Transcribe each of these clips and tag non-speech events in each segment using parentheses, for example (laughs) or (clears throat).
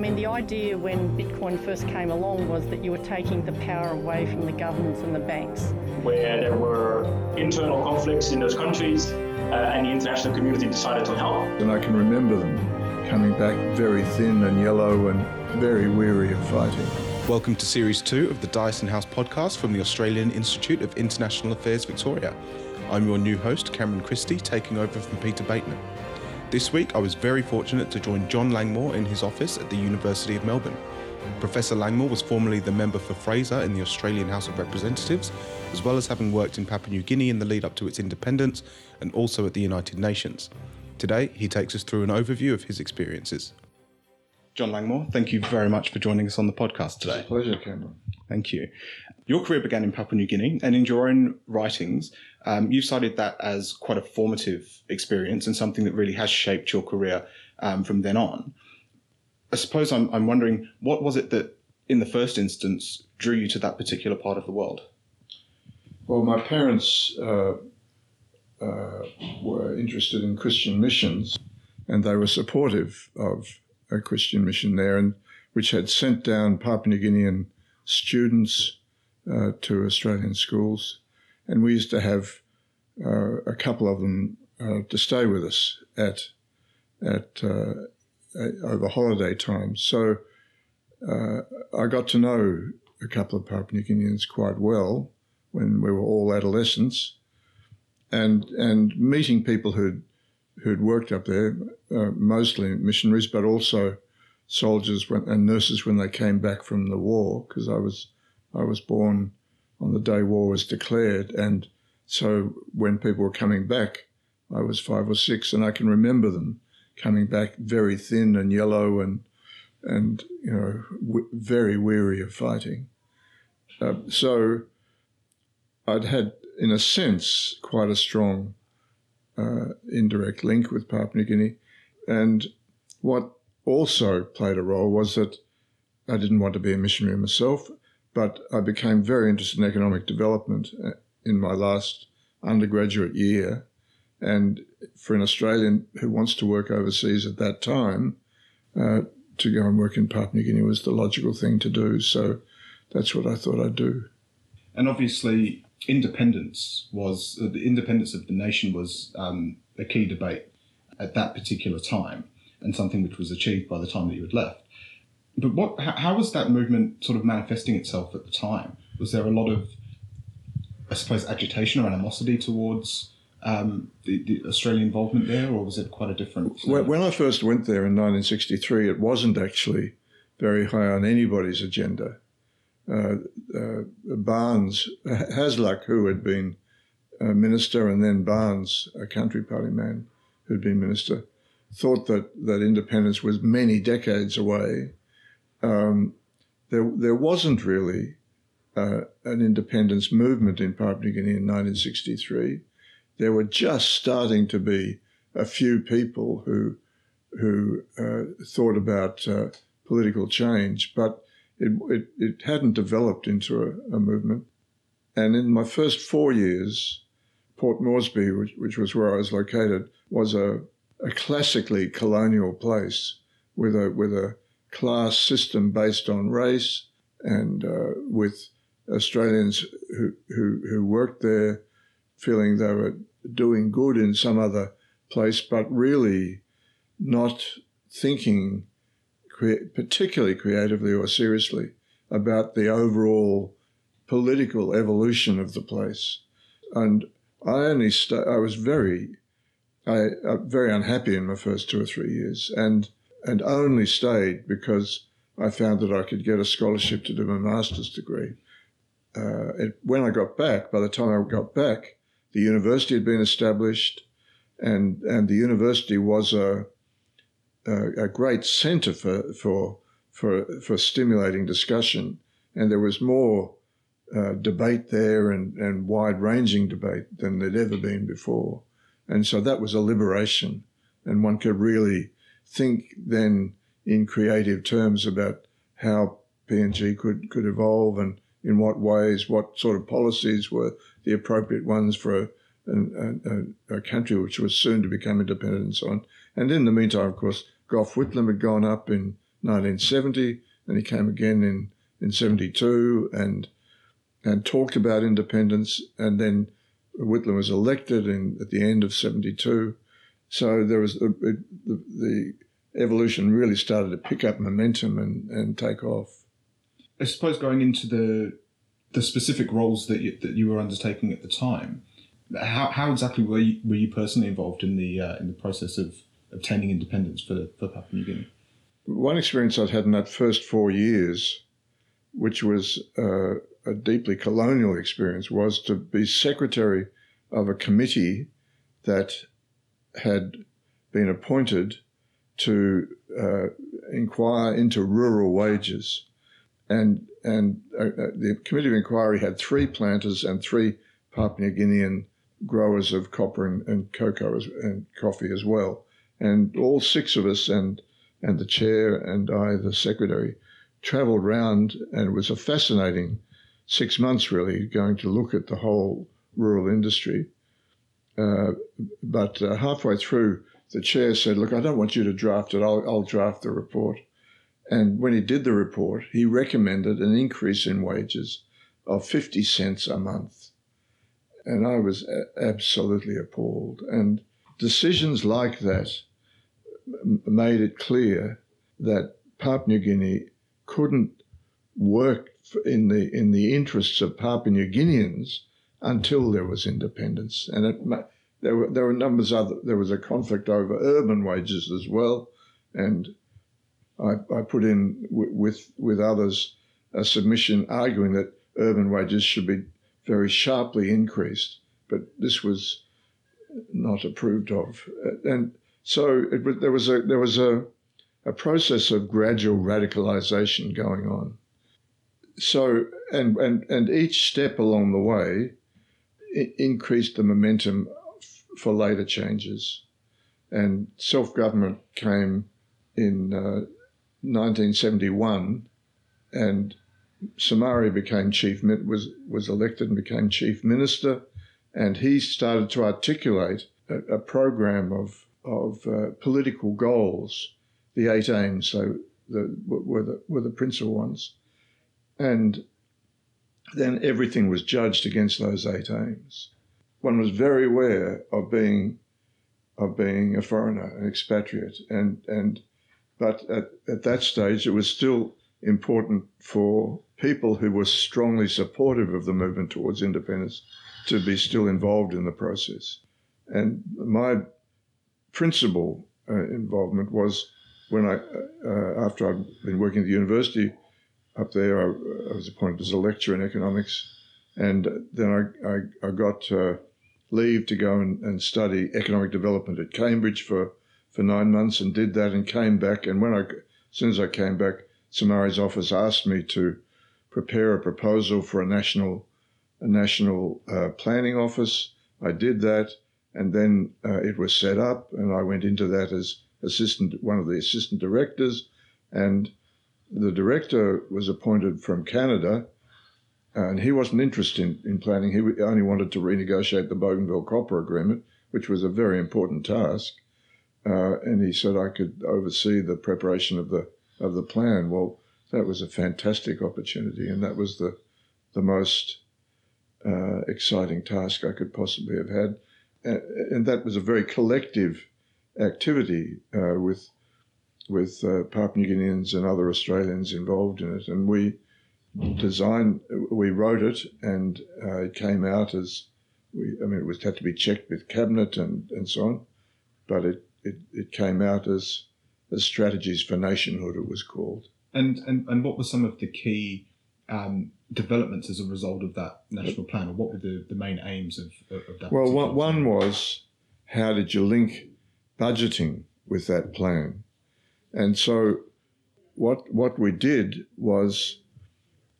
mean, the idea when Bitcoin first came along was that you were taking the power away from the governments and the banks. Where there were internal conflicts in those countries, uh, and the international community decided to help. And I can remember them coming back very thin and yellow and very weary of fighting. Welcome to Series 2 of the Dyason House podcast from the Australian Institute of International Affairs Victoria. I'm your new host, Cameron Christie, taking over from Peter Bateman. This week, I was very fortunate to join John Langmore in his office at the University of Melbourne. Professor Langmore was formerly the member for Fraser in the Australian House of Representatives, as well as having worked in Papua New Guinea in the lead up to its independence and also at the United Nations. Today, he takes us through an overview of his experiences. John Langmore, thank you very much for joining us on the podcast today. pleasure, Cameron. Thank you. Your career began in Papua New Guinea, and in your own writings, um, you cited that as quite a formative experience and something that really has shaped your career um, from then on. I suppose I'm, I'm wondering what was it that, in the first instance, drew you to that particular part of the world? Well, my parents uh, uh, were interested in Christian missions, and they were supportive of a Christian mission there, and which had sent down Papua New Guinean students uh, to Australian schools, and we used to have uh, a couple of them uh, to stay with us at at uh, over holiday time. So uh, I got to know a couple of Papua New Guineans quite well when we were all adolescents, and and meeting people who'd who'd worked up there, uh, mostly missionaries, but also soldiers when, and nurses when they came back from the war, because I was I was born on the day war was declared, and so when people were coming back, I was five or six, and I can remember them coming back very thin and yellow and and you know w- very weary of fighting. Uh, so I'd had, in a sense, quite a strong uh, indirect link with Papua New Guinea, and what also played a role was that I didn't want to be a missionary myself, but I became very interested in economic development uh, in my last undergraduate year. And for an Australian who wants to work overseas at that time, uh, to go and work in Papua New Guinea was the logical thing to do. So that's what I thought I'd do. And obviously, independence was uh, the independence of the nation was um, a key debate at that particular time, and something which was achieved by the time that you had left. But what? How, how was that movement sort of manifesting itself at the time? Was there a lot of, I suppose, agitation or animosity towards um, the, the, Australian involvement there, or was it quite a different? When I first went there in 1963, it wasn't actually very high on anybody's agenda. Uh, uh, Barnes, Hasluck, who had been a minister, and then Barnes, a country party man who'd been minister, thought that, that independence was many decades away. Um, there, there wasn't really uh, an independence movement in Papua New Guinea in 1963. There were just starting to be a few people who who uh, thought about uh, political change, but it, it, it hadn't developed into a, a, movement. And in my first four years, Port Moresby, which, which was where I was located, was a, a classically colonial place with a, with a class system based on race and uh, with Australians who, who, who worked there feeling they were doing good in some other place, but really not thinking particularly creatively or seriously about the overall political evolution of the place. And I only st- I was very, I uh, very unhappy in my first two or three years, and and only stayed because I found that I could get a scholarship to do my master's degree. Uh, it, when I got back, by the time I got back, the university had been established, and and the university was a a, a great centre for, for, for, for stimulating discussion. And there was more uh, debate there and, and wide ranging debate than there'd ever been before. And so that was a liberation. And one could really think then in creative terms about how PNG could, could evolve and in what ways, what sort of policies were the appropriate ones for a, a, a, country which was soon to become independent and so on. And in the meantime, of course, Gough Whitlam had gone up in 1970, and he came again in, in 72 and, and talked about independence. And then Whitlam was elected in, at the end of 72. So there was the, the, the evolution really started to pick up momentum and, and take off. I suppose going into the the specific roles that you, that you were undertaking at the time, how, how exactly were you, were you personally involved in the uh, in the process of obtaining independence for, for Papua New Guinea? One experience I'd had in that first four years, which was uh, a deeply colonial experience, was to be secretary of a committee that had been appointed to uh, inquire into rural wages. And, and uh, uh, the Committee of Inquiry had three planters and three Papua New Guinean growers of copra and, and cocoa as, and coffee as well. And all six of us and, and the chair and I, the secretary, travelled round and it was a fascinating six months really going to look at the whole rural industry. Uh, but uh, halfway through, the chair said, Look, I don't want you to draft it, I'll, I'll draft the report. And when he did the report, he recommended an increase in wages of 50 cents a month. And I was a- absolutely appalled. And decisions like that m- made it clear that Papua New Guinea couldn't work in the in the interests of Papua New Guineans until there was independence. And it, there were there were numbers other. There was a conflict over urban wages as well, and I, I put in w- with with others a submission arguing that urban wages should be very sharply increased, but this was not approved of, and so it, there was a there was a a process of gradual radicalization going on. So and and and each step along the way increased the momentum for later changes. And self government came in uh, 1971, and Somare became chief was was elected and became chief minister, and he started to articulate a, a program of of uh, political goals, the eight aims. So the, were the were the principal ones, and then everything was judged against those eight aims one was very aware of being of being a foreigner, an expatriate, and and but at, at that stage it was still important for people who were strongly supportive of the movement towards independence to be still involved in the process. And my principal uh, involvement was when I, uh, after I'd been working at the university up there, I, I, was appointed as a lecturer in economics, and then I, I, I got uh, leave to go and, and study economic development at Cambridge for, for nine months and did that and came back. And when I, as soon as I came back, Somare's office asked me to prepare a proposal for a national, a national uh, planning office. I did that, and then uh, it was set up, and I went into that as assistant, one of the assistant directors, and the director was appointed from Canada, and he wasn't interested in, in planning. He only wanted to renegotiate the Bougainville Copper Agreement, which was a very important task. Uh, and he said I could oversee the preparation of the of the plan. Well, that was a fantastic opportunity, and that was the the most uh, exciting task I could possibly have had. And, and that was a very collective activity uh, with with uh, Papua New Guineans and other Australians involved in it, and we design. We wrote it, and uh, it came out as we. I mean, it was had to be checked with cabinet and, and so on, but it, it, it came out as as strategies for nationhood. It was called. And and and what were some of the key um, developments as a result of that national plan, or what were the, the main aims of, of that? Well, one, one was how did you link budgeting with that plan, and so what what we did was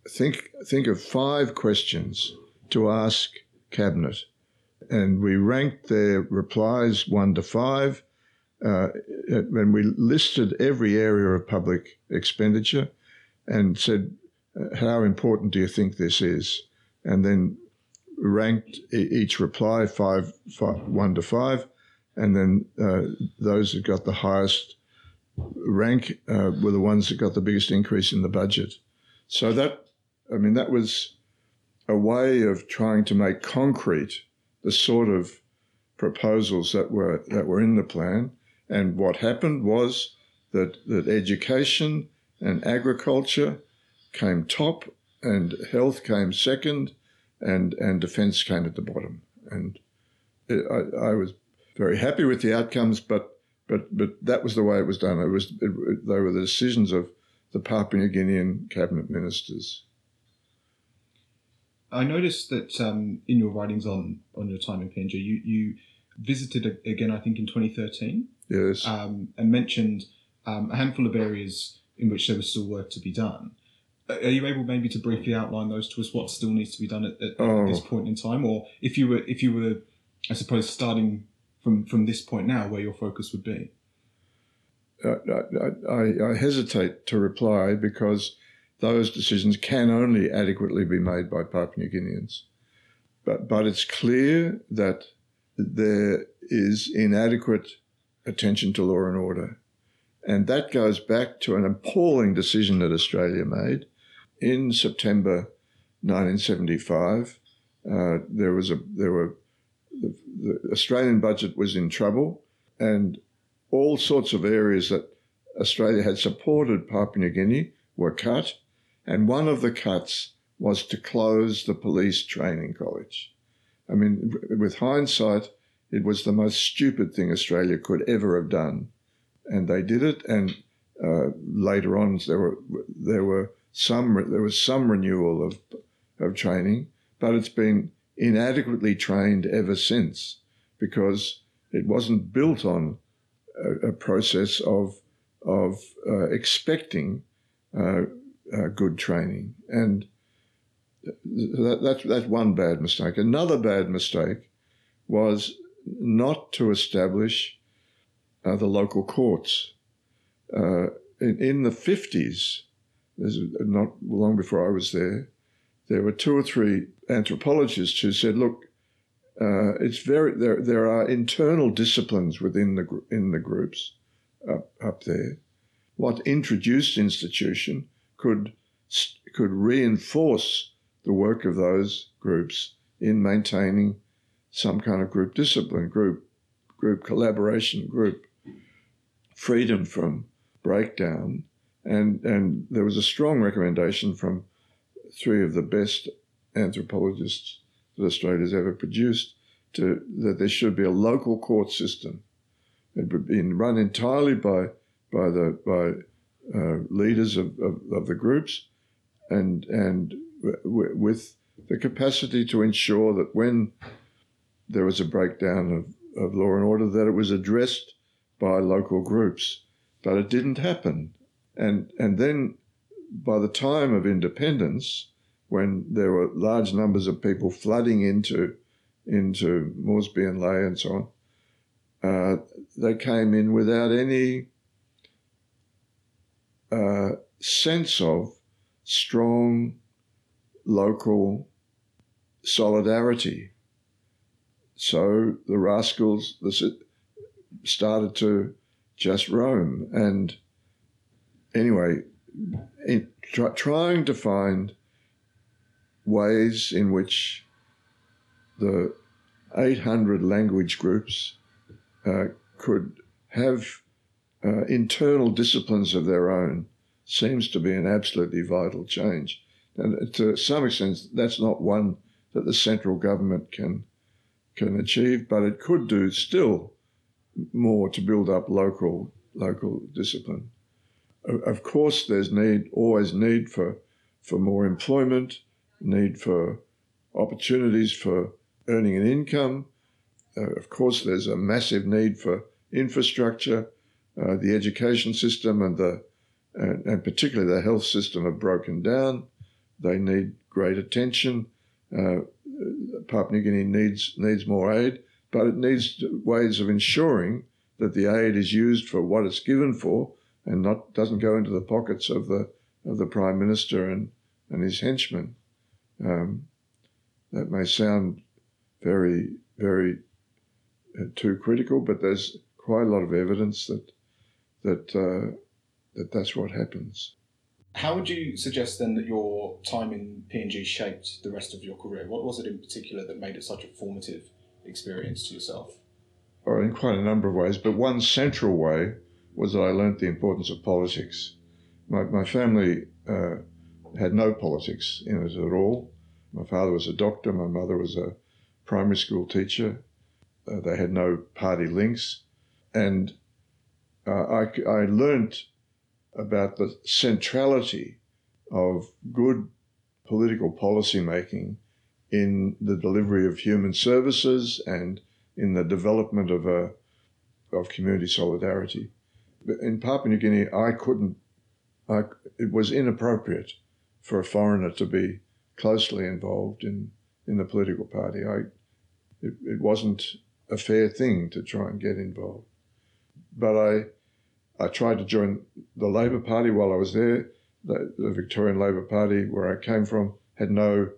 think think of five questions to ask cabinet, and we ranked their replies one to five. Uh, and we listed every area of public expenditure, and said, uh, "How important do you think this is?" And then ranked each reply five, five one to five, and then uh, those that got the highest rank uh, were the ones that got the biggest increase in the budget. So that, I mean, that was a way of trying to make concrete the sort of proposals that were that were in the plan. And what happened was that that education and agriculture came top, and health came second, and and defence came at the bottom. And it, I, I was very happy with the outcomes, but but but that was the way it was done. It was it, they were the decisions of the Papua New Guinean cabinet ministers. I noticed that um, in your writings on on your time in PNG, you you visited again, I think, in 2013. Yes. Um, and mentioned um, a handful of areas in which there was still work to be done. Are you able maybe to briefly outline those to us? What still needs to be done at, at, Oh. at this point in time, or if you were if you were, I suppose, starting from from this point now, where your focus would be? I, I, I hesitate to reply because those decisions can only adequately be made by Papua New Guineans. But, but it's clear that there is inadequate attention to law and order. And that goes back to an appalling decision that Australia made in September 1975. Uh, there was a there were the, the Australian budget was in trouble, and all sorts of areas that Australia had supported Papua New Guinea were cut, and one of the cuts was to close the police training college. I mean, with hindsight, it was the most stupid thing Australia could ever have done, and they did it. And uh, later on, there were there were some there was some renewal of of training, but it's been inadequately trained ever since because it wasn't built on a, a process of of uh, expecting uh, uh, good training, and that, that's that's one bad mistake. Another bad mistake was not to establish uh, the local courts. Uh, in, in the fifties, not long before I was there, there were two or three anthropologists who said, "Look, uh, it's very there. There are internal disciplines within the in the groups up up there. What introduced institution could could reinforce the work of those groups in maintaining some kind of group discipline, group group collaboration, group freedom from breakdown, and and there was a strong recommendation from three of the best anthropologists that Australia's ever produced to that there should be a local court system. It would be run entirely by by the by uh, leaders of, of, of, the groups, and and w- with the capacity to ensure that when there was a breakdown of, of law and order, that it was addressed by local groups. But it didn't happen, and and then by the time of independence, when there were large numbers of people flooding into into Moresby and Lae and so on, uh, they came in without any uh, sense of strong local solidarity. So the rascals started to just roam. And anyway, try, trying to find ways in which the 800 language groups uh, could have uh, internal disciplines of their own seems to be an absolutely vital change. And to some extent, that's not one that the central government can can achieve, but it could do still more to build up local local discipline. Of course, there's need always need for for more employment, need for opportunities for earning an income. Uh, of course, there's a massive need for infrastructure. Uh, the education system and the and, and, particularly the health system have broken down. They need great attention. Uh, Papua New Guinea needs needs more aid, but it needs ways of ensuring that the aid is used for what it's given for, and not doesn't go into the pockets of the of the prime minister and and his henchmen. Um, that may sound very very uh, too critical, but there's quite a lot of evidence that that uh, that that's what happens. How would you suggest then that your time in PNG shaped the rest of your career? What was it in particular that made it such a formative experience to yourself? Or in quite a number of ways, but one central way was that I learnt the importance of politics. My, my family uh, had no politics in it at all. My father was a doctor, my mother was a primary school teacher. Uh, they had no party links. And uh, I, I learnt about the centrality of good political policy making in the delivery of human services and in the development of a of community solidarity. In Papua New Guinea, I couldn't. I, it was inappropriate for a foreigner to be closely involved in in the political party. I, it, it wasn't a fair thing to try and get involved. But I I tried to join the Labor Party while I was there. The, the, Victorian Labor Party, where I came from, had no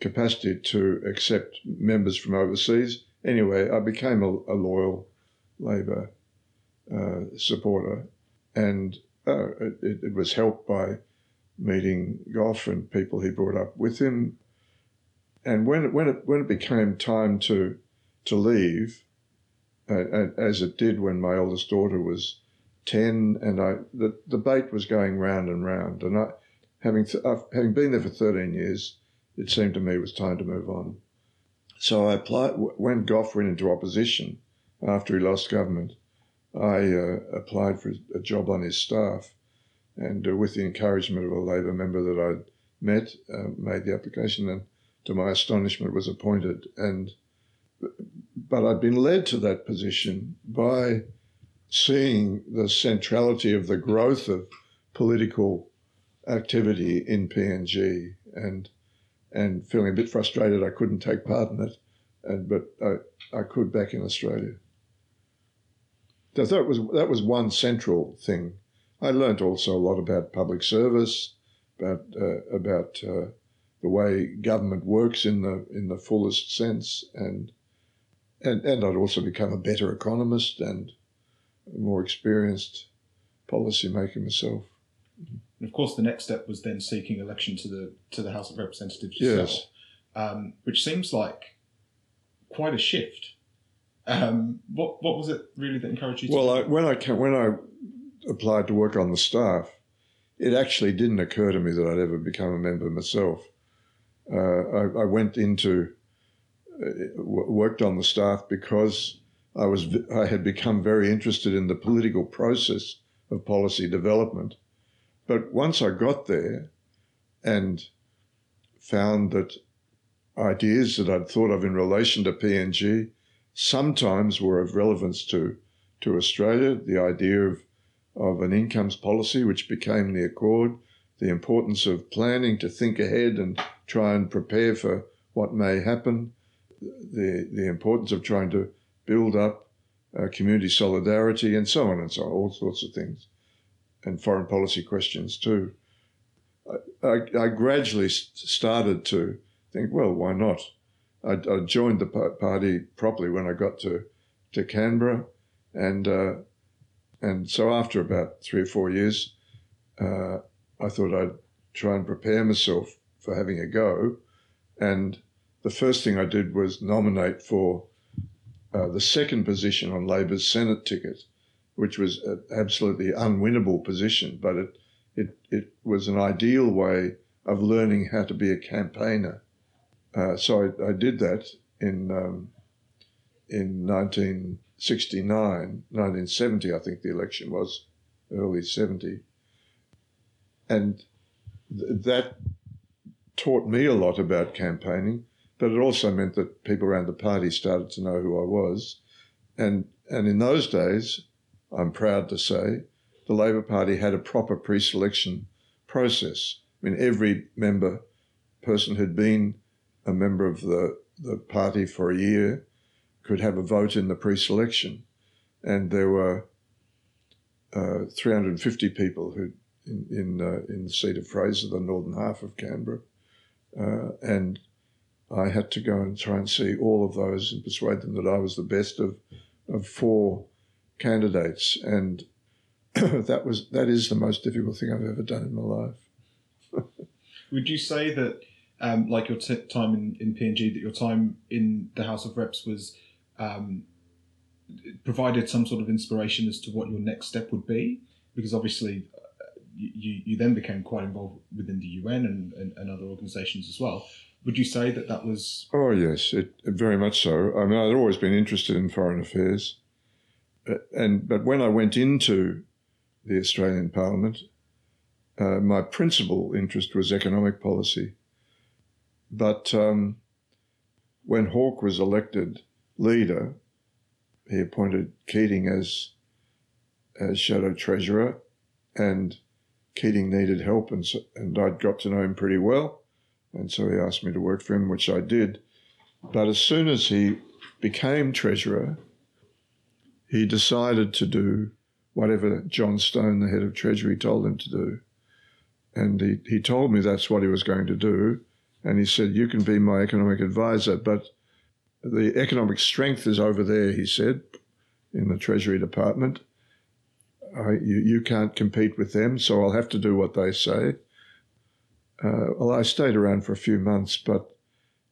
capacity to accept members from overseas. Anyway, I became a, a loyal Labor uh, supporter, and uh, it, it, was helped by meeting Gough and people he brought up with him. And when it, when it when it became time to to leave, uh, as it did when my eldest daughter was 10, and I the debate was going round and round. And I, having, th- having been there for 13 years, it seemed to me it was time to move on. So I applied, when Gough went into opposition after he lost government, I uh, applied for a job on his staff. And uh, with the encouragement of a Labor member that I'd met, uh, made the application and to my astonishment was appointed. And but I'd been led to that position by seeing the centrality of the growth of political activity in PNG and and feeling a bit frustrated I couldn't take part in it, and but I, I could back in Australia. That was that was one central thing. I learnt also a lot about public service, about uh, about uh, the way government works in the in the fullest sense, and and and I'd also become a better economist and more experienced policymaker myself. And of course, the next step was then seeking election to the to the House of Representatives yourself, yes. um, which seems like quite a shift. Um, what what was it really that encouraged you? well, I, when I came, when I applied to work on the staff, it actually didn't occur to me that I'd ever become a member myself. Uh, I, I, went into uh, worked on the staff because I was I had become very interested in the political process of policy development. But once I got there and found that ideas that I'd thought of in relation to PNG sometimes were of relevance to, to Australia, the idea of, of an incomes policy, which became the Accord, the importance of planning to think ahead and try and prepare for what may happen, the, the importance of trying to build up uh, community solidarity, and so on and so on, all sorts of things, and foreign policy questions too. I, I, I gradually started to think, well, why not? I, I, joined the party properly when I got to, to Canberra, and uh, and so after about three or four years, uh, I thought I'd try and prepare myself for having a go, and the first thing I did was nominate for uh, the second position on Labor's Senate ticket, which was an absolutely unwinnable position, but it, it, it was an ideal way of learning how to be a campaigner. Uh, so I, I, did that in, um, in 1969, 1970, I think the election was, early 70. And th- that taught me a lot about campaigning but it also meant that people around the party started to know who I was. And, and in those days, I'm proud to say, the Labor Party had a proper pre selection process. I mean, every member, person who'd been a member of the, the party for a year could have a vote in the pre selection. And there were uh, 350 people who in in, uh, in the seat of Fraser, the northern half of Canberra, uh, and I had to go and try and see all of those and persuade them that I was the best of, of four candidates. And (clears throat) that was that is the most difficult thing I've ever done in my life. (laughs) Would you say that, um, like your t- time in, in PNG, that your time in the House of Reps was um, provided some sort of inspiration as to what your next step would be? Because obviously, uh, you, you then became quite involved within the UN and, and, and other organisations as well. Would you say that that was? Oh yes, it, very much so. I mean, I'd always been interested in foreign affairs, uh, and but when I went into the Australian Parliament, uh, my principal interest was economic policy. But um, when Hawke was elected leader, he appointed Keating as as shadow treasurer, and Keating needed help, and so, and I'd got to know him pretty well and so he asked me to work for him, which I did. But as soon as he became treasurer, he decided to do whatever John Stone, the head of Treasury, told him to do. And he, he told me that's what he was going to do. And he said, You can be my economic advisor, but the economic strength is over there, he said, in the Treasury Department. I, you, you can't compete with them, so I'll have to do what they say. Uh, well, I stayed around for a few months, but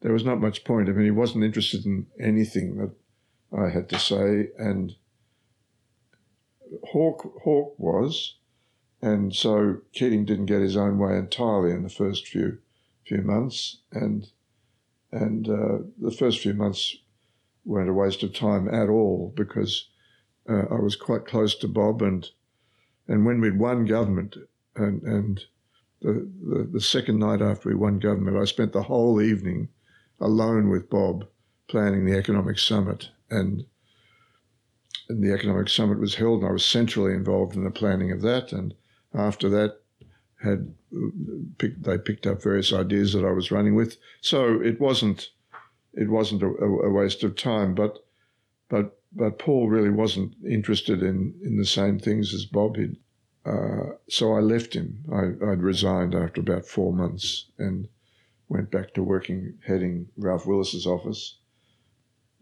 there was not much point. I mean, he wasn't interested in anything that I had to say, and Hawke Hawke was, and so Keating didn't get his own way entirely in the first few few months, and and uh, the first few months weren't a waste of time at all because uh, I was quite close to Bob, and and when we'd won government, and and the, the, the second night after we won government, I spent the whole evening alone with Bob planning the economic summit. And, and the economic summit was held, and I was centrally involved in the planning of that. And after that, had picked, they picked up various ideas that I was running with. So it wasn't it wasn't a, a waste of time, but but but Paul really wasn't interested in in the same things as Bob. He'd uh, so I left him. I, I, would resigned after about four months and went back to working, heading Ralph Willis's office.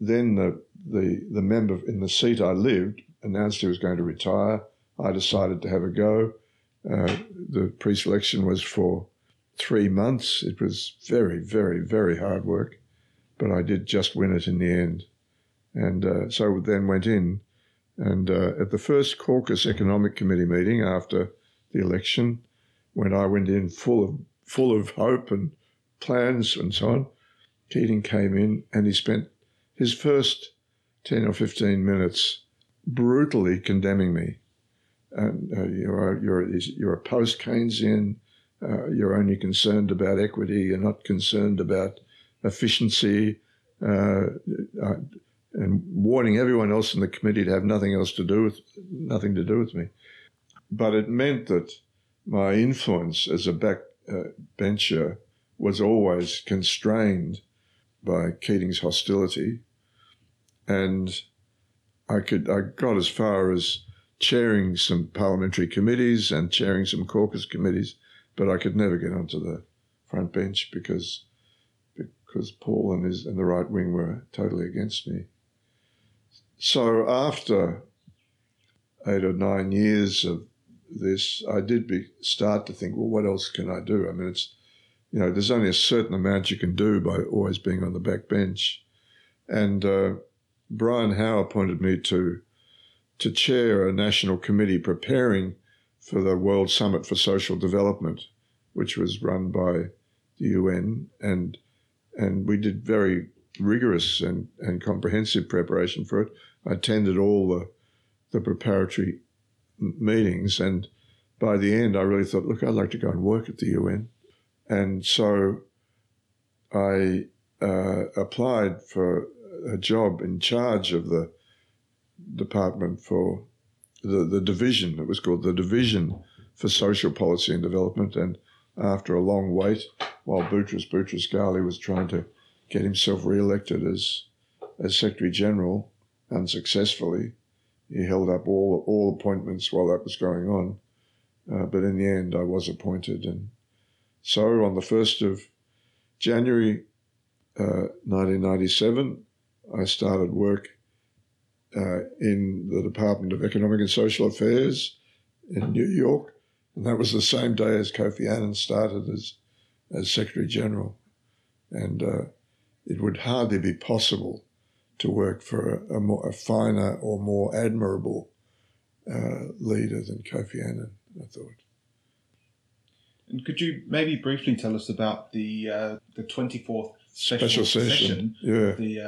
Then the, the, the member in the seat I lived announced he was going to retire. I decided to have a go. Uh, the pre selection was for three months. It was very, very, very hard work, but I did just win it in the end. And uh, so then went in and uh, at the first caucus economic committee meeting after the election, when I went in full of full of hope and plans and so on, Keating came in and he spent his first ten or fifteen minutes brutally condemning me. And uh, you're you're you're a post Keynesian. Uh, you're only concerned about equity. You're not concerned about efficiency. Uh, and warning everyone else in the committee to have nothing else to do with nothing to do with me. But it meant that my influence as a backbencher uh, was always constrained by Keating's hostility, and I could I got as far as chairing some parliamentary committees and chairing some caucus committees, but I could never get onto the front bench because because Paul and his and the right wing were totally against me. So after eight or nine years of this, I did be, start to think, well, what else can I do? I mean, it's, you know, there's only a certain amount you can do by always being on the back bench. And uh, Brian Howe appointed me to to chair a national committee preparing for the World Summit for Social Development, which was run by the UN, and and we did very rigorous and, and comprehensive preparation for it. I attended all the, the preparatory meetings, and by the end, I really thought, look, I'd like to go and work at the UN. And so I uh, applied for a job in charge of the department for the, the division. It was called the Division for Social Policy and Development. And after a long wait, while Boutros Boutros Ghali was trying to get himself re-elected as as Secretary General unsuccessfully. He held up all all appointments while that was going on, uh, but in the end, I was appointed, and so on the first of January, uh, 1997, I started work uh, in the Department of Economic and Social Affairs in New York, and that was the same day as Kofi Annan started as as Secretary General, and uh, it would hardly be possible to work for a, a more a finer or more admirable uh, leader than Kofi Annan. I thought. And could you maybe briefly tell us about the uh, the twenty fourth special, Special session, session yeah. the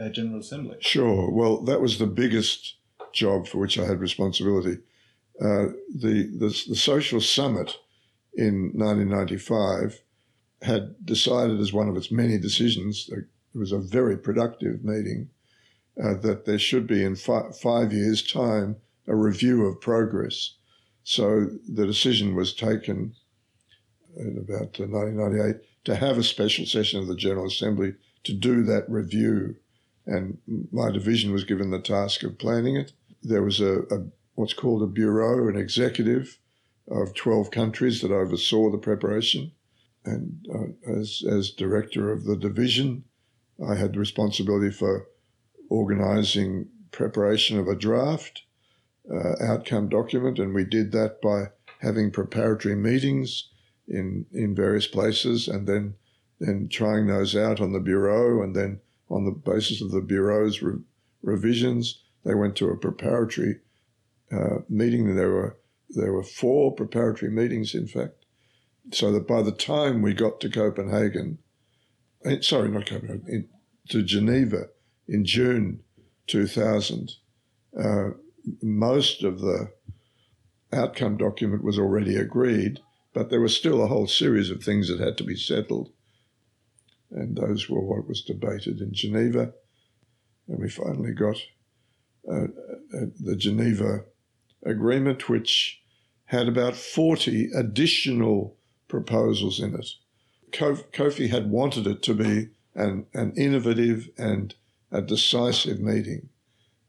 uh, uh, General Assembly? Sure. Well, that was the biggest job for which I had responsibility. Uh, the, the the social summit in 1995 had decided as one of its many decisions. uh, It was a very productive meeting uh, that there should be in fi- five years' time a review of progress. So the decision was taken in about uh, 1998 to have a special session of the General Assembly to do that review and my division was given the task of planning it. There was a, a what's called a bureau, an executive of 12 countries that oversaw the preparation. And uh, as, as director of the division, I had responsibility for organizing preparation of a draft uh, outcome document, and we did that by having preparatory meetings in in various places, and then then trying those out on the bureau, and then on the basis of the bureau's re- revisions, they went to a preparatory uh, meeting. There were there were four preparatory meetings, in fact, so that by the time we got to Copenhagen, eh, sorry, not Copenhagen, in, to Geneva in June 2000, uh, most of the outcome document was already agreed, but there was still a whole series of things that had to be settled and those were what was debated in Geneva. And we finally got uh, uh, the Geneva Agreement, which had about 40 additional proposals in it. Kofi had wanted it to be an, an innovative and a decisive meeting.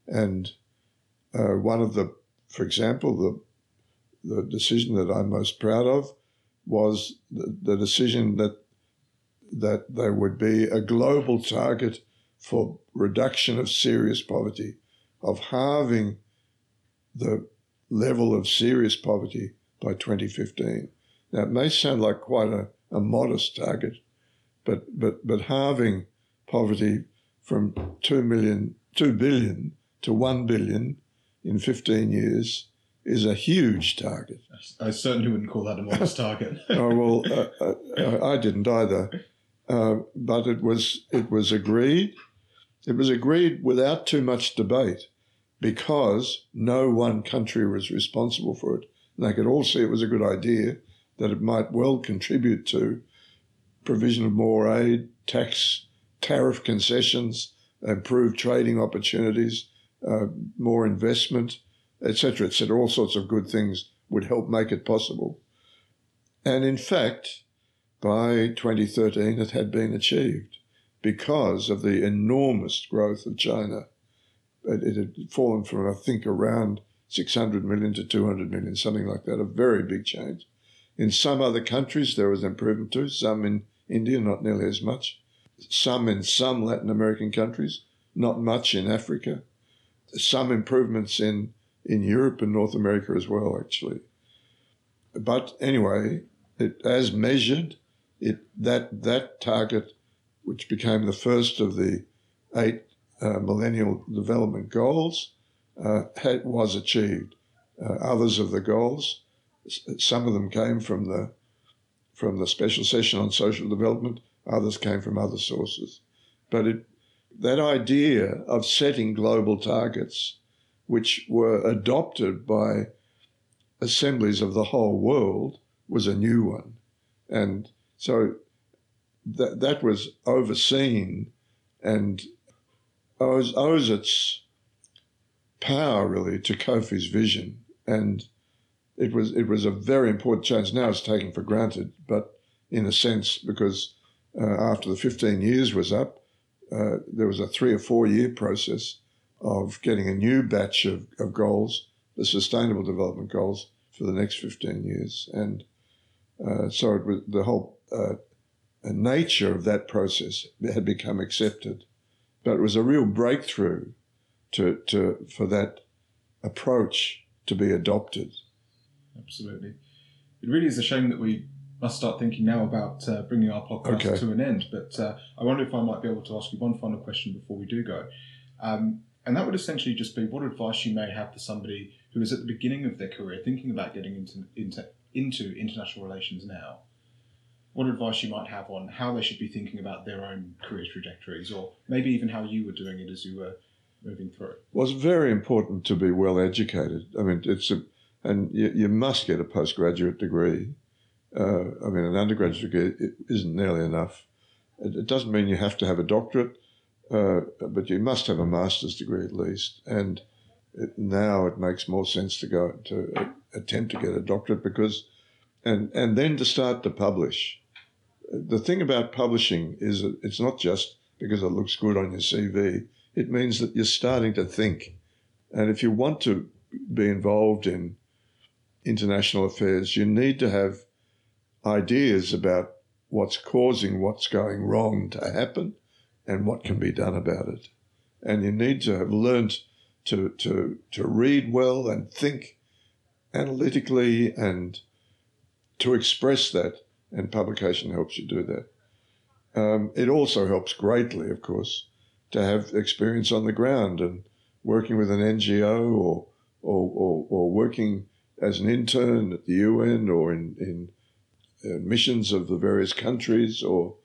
And uh, one of the, for example, the, the decision that I'm most proud of was the, the decision that that there would be a global target for reduction of serious poverty, of halving the level of serious poverty by 2015. Now, it may sound like quite a, a modest target, but, but, but halving poverty from 2 million, 2 billion to 1 billion in 15 years is a huge target. I certainly wouldn't call that a modest target. (laughs) oh well, uh, uh, I didn't either, uh, but it was it was agreed. It was agreed without too much debate, because no one country was responsible for it. And they could all see it was a good idea that it might well contribute to provision of more aid, tax, tariff concessions, improved trading opportunities, uh, more investment, etc., etc. All sorts of good things would help make it possible. And in fact, by 2013, it had been achieved because of the enormous growth of China. It, it had fallen from, I think, around 600 million to 200 million, something like that, a very big change. In some other countries, there was improvement too, some in India, not nearly as much, some in some Latin American countries, not much in Africa, some improvements in, in Europe and North America as well, actually. But anyway, it, as measured, it that that target, which became the first of the eight uh, Millennial Development Goals, uh, had, was achieved. Uh, others of the goals, some of them came from the from the special session on social development. Others came from other sources, but it that idea of setting global targets, which were adopted by assemblies of the whole world, was a new one, and so that that was overseen and owes, owes its power really to Kofi's vision, and it was it was a very important change. Now it's taken for granted, but in a sense, because uh, after the 15 years was up, uh, there was a three or four year process of getting a new batch of, of goals, the Sustainable Development Goals, for the next 15 years, and uh, so it was the whole uh, nature of that process had become accepted, but it was a real breakthrough to, to for that approach to be adopted. absolutely. It really is a shame that we must start thinking now about uh, bringing our podcast Okay. to an end. But uh, I wonder if I might be able to ask you one final question before we do go. Um, and that would essentially just be what advice you may have for somebody who is at the beginning of their career, thinking about getting into, into, into international relations now. What advice you might have on how they should be thinking about their own career trajectories, or maybe even how you were doing it as you were moving through? Well, it's very important to be well educated. I mean, it's a, and you, you must get a postgraduate degree. Uh, I mean, an undergraduate degree isn't nearly enough. It, it doesn't mean you have to have a doctorate, uh, but you must have a master's degree at least. And it, now it makes more sense to go to uh, attempt to get a doctorate because, and and then to start to publish. The thing about publishing is it's not just because it looks good on your CV it means that you're starting to think. And if you want to be involved in international affairs, you need to have ideas about what's causing what's going wrong to happen and what can be done about it. And you need to have learned to, to, to read well and think analytically and to express that, and publication helps you do that. Um, it also helps greatly, of course, to have experience on the ground and working with an NGO or or, or, or working as an intern at the UN or in, in uh, missions of the various countries or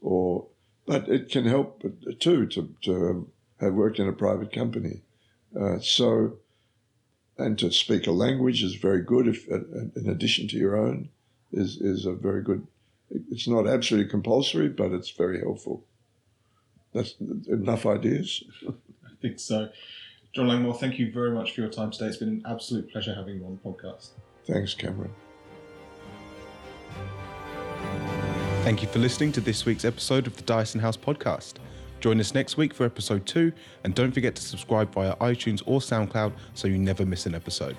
or but it can help too to, to have worked in a private company. Uh, so and to speak a language is very good if uh, in addition to your own is is a very good it's not absolutely compulsory but it's very helpful that's enough ideas. (laughs) I think so. John Langmore, thank you very much for your time today. It's been an absolute pleasure having you on the podcast. Thanks, Cameron. Thank you for listening to this week's episode of the Dyason House podcast. Join us next week for episode two, and don't forget to subscribe via iTunes or SoundCloud so you never miss an episode.